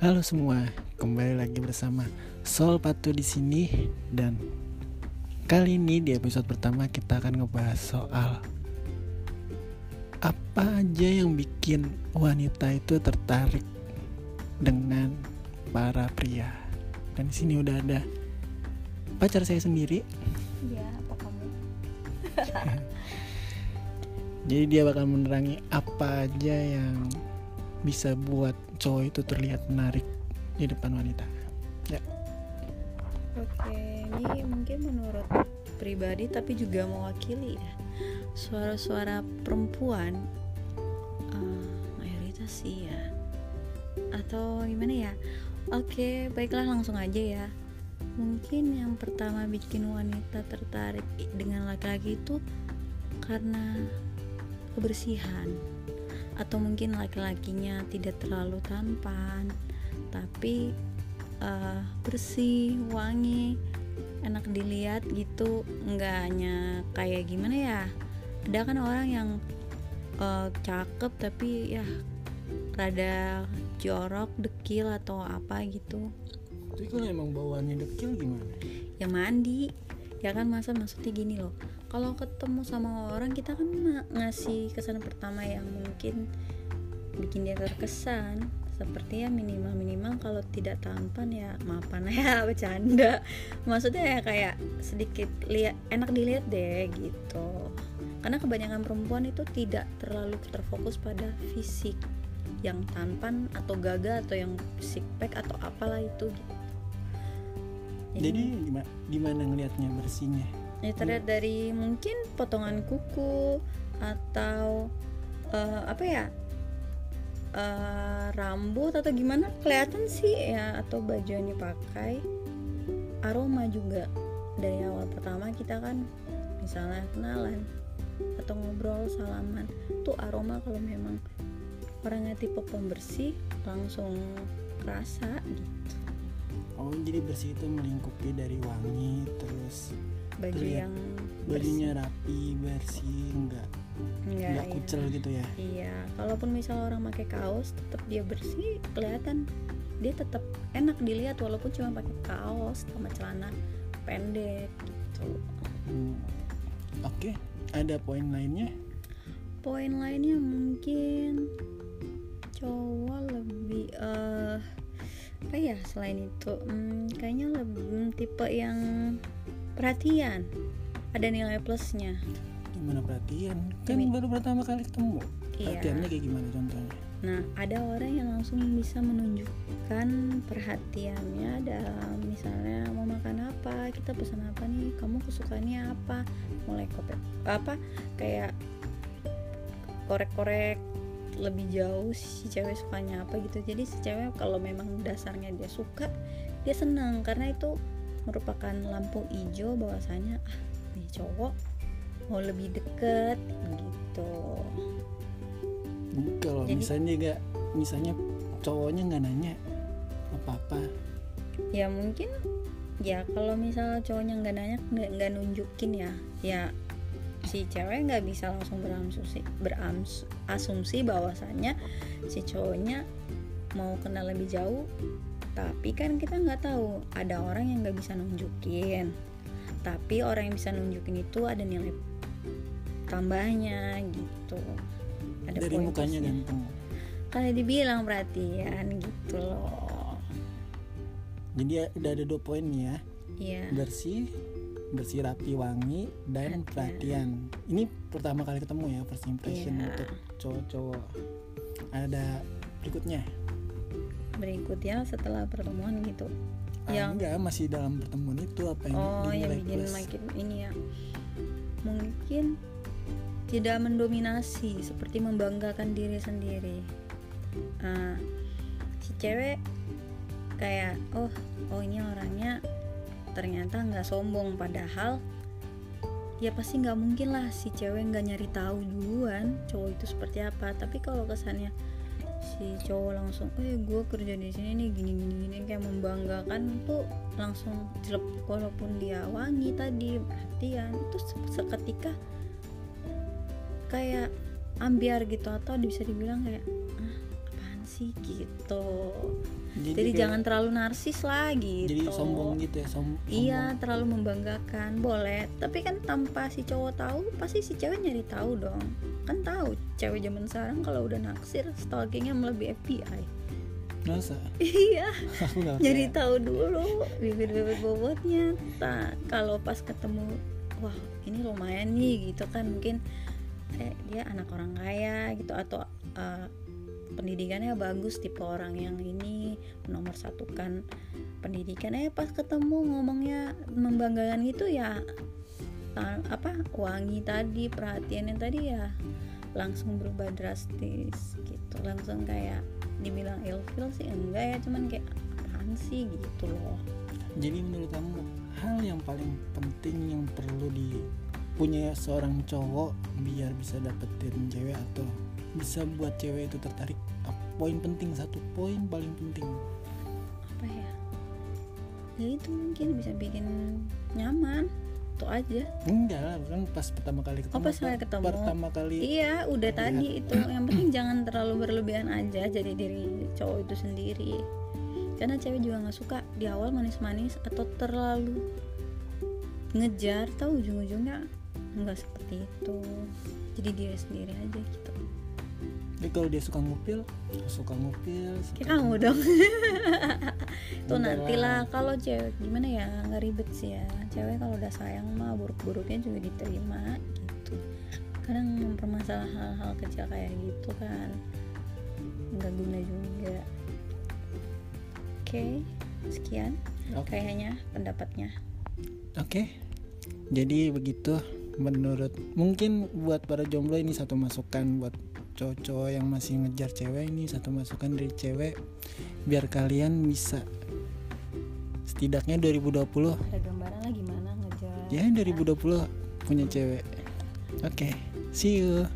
Halo semua, kembali lagi bersama Sol Patu di sini dan kali ini di episode pertama kita akan ngebahas soal apa aja yang bikin wanita itu tertarik dengan para pria. Dan di sini udah ada pacar saya sendiri. Ya, apa kamu? Jadi dia bakal menerangi apa aja yang bisa buat cowok itu terlihat menarik di depan wanita. Ya. Oke, ini mungkin menurut pribadi tapi juga mewakili ya. Suara-suara perempuan uh, mayoritas sih ya. Atau gimana ya? Oke baiklah langsung aja ya. Mungkin yang pertama bikin wanita tertarik dengan laki-laki itu karena kebersihan atau mungkin laki-lakinya tidak terlalu tampan tapi uh, bersih wangi enak dilihat gitu nggak hanya kayak gimana ya ada kan orang yang uh, cakep tapi ya rada jorok dekil atau apa gitu. Tapi kalau emang bawaannya dekil gimana? ya mandi. Ya kan masa maksudnya gini loh kalau ketemu sama orang kita kan ngasih kesan pertama yang mungkin bikin dia terkesan seperti ya minimal minimal kalau tidak tampan ya maafan ya bercanda maksudnya ya kayak sedikit lihat enak dilihat deh gitu karena kebanyakan perempuan itu tidak terlalu terfokus pada fisik yang tampan atau gagah atau yang six pack atau apalah itu gitu. Jadi gimana, gimana ngelihatnya bersihnya? Ya terlihat dari mungkin potongan kuku atau uh, apa ya uh, rambut atau gimana kelihatan sih ya atau baju yang dipakai. Aroma juga dari awal pertama kita kan misalnya kenalan atau ngobrol salaman tuh aroma kalau memang orangnya tipe pembersih langsung kerasa gitu. Oh jadi bersih itu melingkupi dari wangi terus baju terlihat yang bajunya rapi bersih enggak Enggak, enggak iya. kucel gitu ya Iya, kalaupun misal orang pakai kaos tetap dia bersih, kelihatan dia tetap enak dilihat walaupun cuma pakai kaos sama celana pendek gitu. Hmm. oke ada poin lainnya Poin lainnya mungkin cowok lebih eh apa ya selain itu hmm, kayaknya lebih hmm, tipe yang perhatian. Ada nilai plusnya. Gimana perhatian? Kan Gini. baru pertama kali ketemu. Iya. perhatiannya kayak gimana contohnya? Nah, ada orang yang langsung bisa menunjukkan perhatiannya dalam misalnya mau makan apa, kita pesan apa nih, kamu kesukaannya apa, mulai kope apa? Kayak korek-korek lebih jauh si cewek sukanya apa gitu. Jadi si cewek kalau memang dasarnya dia suka, dia senang. Karena itu merupakan lampu hijau bahwasanya ah nih cowok mau lebih deket gitu. kalau Jadi- misalnya enggak misalnya cowoknya nggak nanya apa apa ya mungkin ya kalau misal cowoknya nggak nanya nggak nunjukin ya ya si cewek nggak bisa langsung berasumsi berasumsi bahwasannya si cowoknya mau kenal lebih jauh tapi kan kita nggak tahu ada orang yang nggak bisa nunjukin. Tapi orang yang bisa nunjukin itu ada nilai tambahnya gitu. Ada dari mukanya ganteng. Kayak dibilang perhatian gitu loh. Jadi ya, udah ada dua poin nih ya. Iya. Bersih bersih rapi wangi dan perhatian. Ini pertama kali ketemu ya first impression Iya. untuk cowok-cowok. Ada berikutnya berikutnya setelah pertemuan gitu. Ah, Yang- enggak masih dalam pertemuan itu apa yang oh yang bikin plus? makin ini ya. Mungkin tidak mendominasi seperti membanggakan diri sendiri. Ah, si cewek kayak oh oh ini orangnya ternyata nggak sombong padahal ya pasti nggak mungkin lah si cewek nggak nyari tahu duluan cowok itu seperti apa. Tapi kalau kesannya si cowok langsung eh gue kerja di sini nih gini gini gini kayak membanggakan tuh langsung jelek walaupun dia wangi tadi perhatian. Se- seketika kayak ambiar gitu atau bisa dibilang kayak ah sih gitu jadi, jadi, kayak- jangan terlalu narsis lah gitu jadi sombong gitu ya som Iya, sombong. terlalu membanggakan boleh, tapi kan tanpa si cowok tahu, pasti si cewek nyari tahu dong. Kan tahu cewek zaman sekarang kalau udah naksir, stalkingnya melebihi FBI. masa iya, percaya. tahu dulu bibit-bibit bobotnya. Tak kalau pas ketemu, wah ini lumayan nih gitu kan mungkin eh, dia anak orang kaya gitu atau eh, pendidikannya bagus tipe orang yang ini nomor satukan pendidikan. Eh pas ketemu ngomongnya membanggakan gitu ya apa wangi tadi perhatiannya tadi ya langsung berubah drastis gitu. Langsung kayak dibilang ilfil sih enggak ya cuman kayak apaan sih gitu loh. Jadi menurut kamu hal yang paling penting yang perlu di punya seorang cowok biar bisa dapetin cewek atau bisa buat cewek itu tertarik poin penting satu poin paling penting. Apa ya? Ya itu mungkin bisa bikin nyaman itu aja. Enggak lah kan pas pertama kali ketemu Oh, pas kali ketemu. pertama kali iya udah tadi itu. Yang penting jangan terlalu berlebihan aja jadi diri cowok itu sendiri. Karena cewek juga nggak suka di awal manis-manis atau terlalu ngejar tahu ujung-ujungnya nggak seperti itu. Jadi diri sendiri aja gitu. Jadi kalau dia suka ngupil suka ngupil suka kayak kamu dong. Tuh Enggak nanti lah. lah. kalau cewek gimana ya nggak ribet sih ya. Cewek kalau udah sayang mah buruk-buruknya juga diterima gitu. Kadang mempermasalah hal-hal kecil kayak gitu kan. Nggak guna juga. Oke sekian Oke. kayaknya pendapatnya. Oke, jadi begitu menurut mungkin buat para jomblo ini satu masukan buat cowok-cowok yang masih ngejar cewek ini satu masukan dari cewek biar kalian bisa setidaknya 2020 ada gambaran lah gimana ngejar ya 2020 punya cewek. Oke, see you.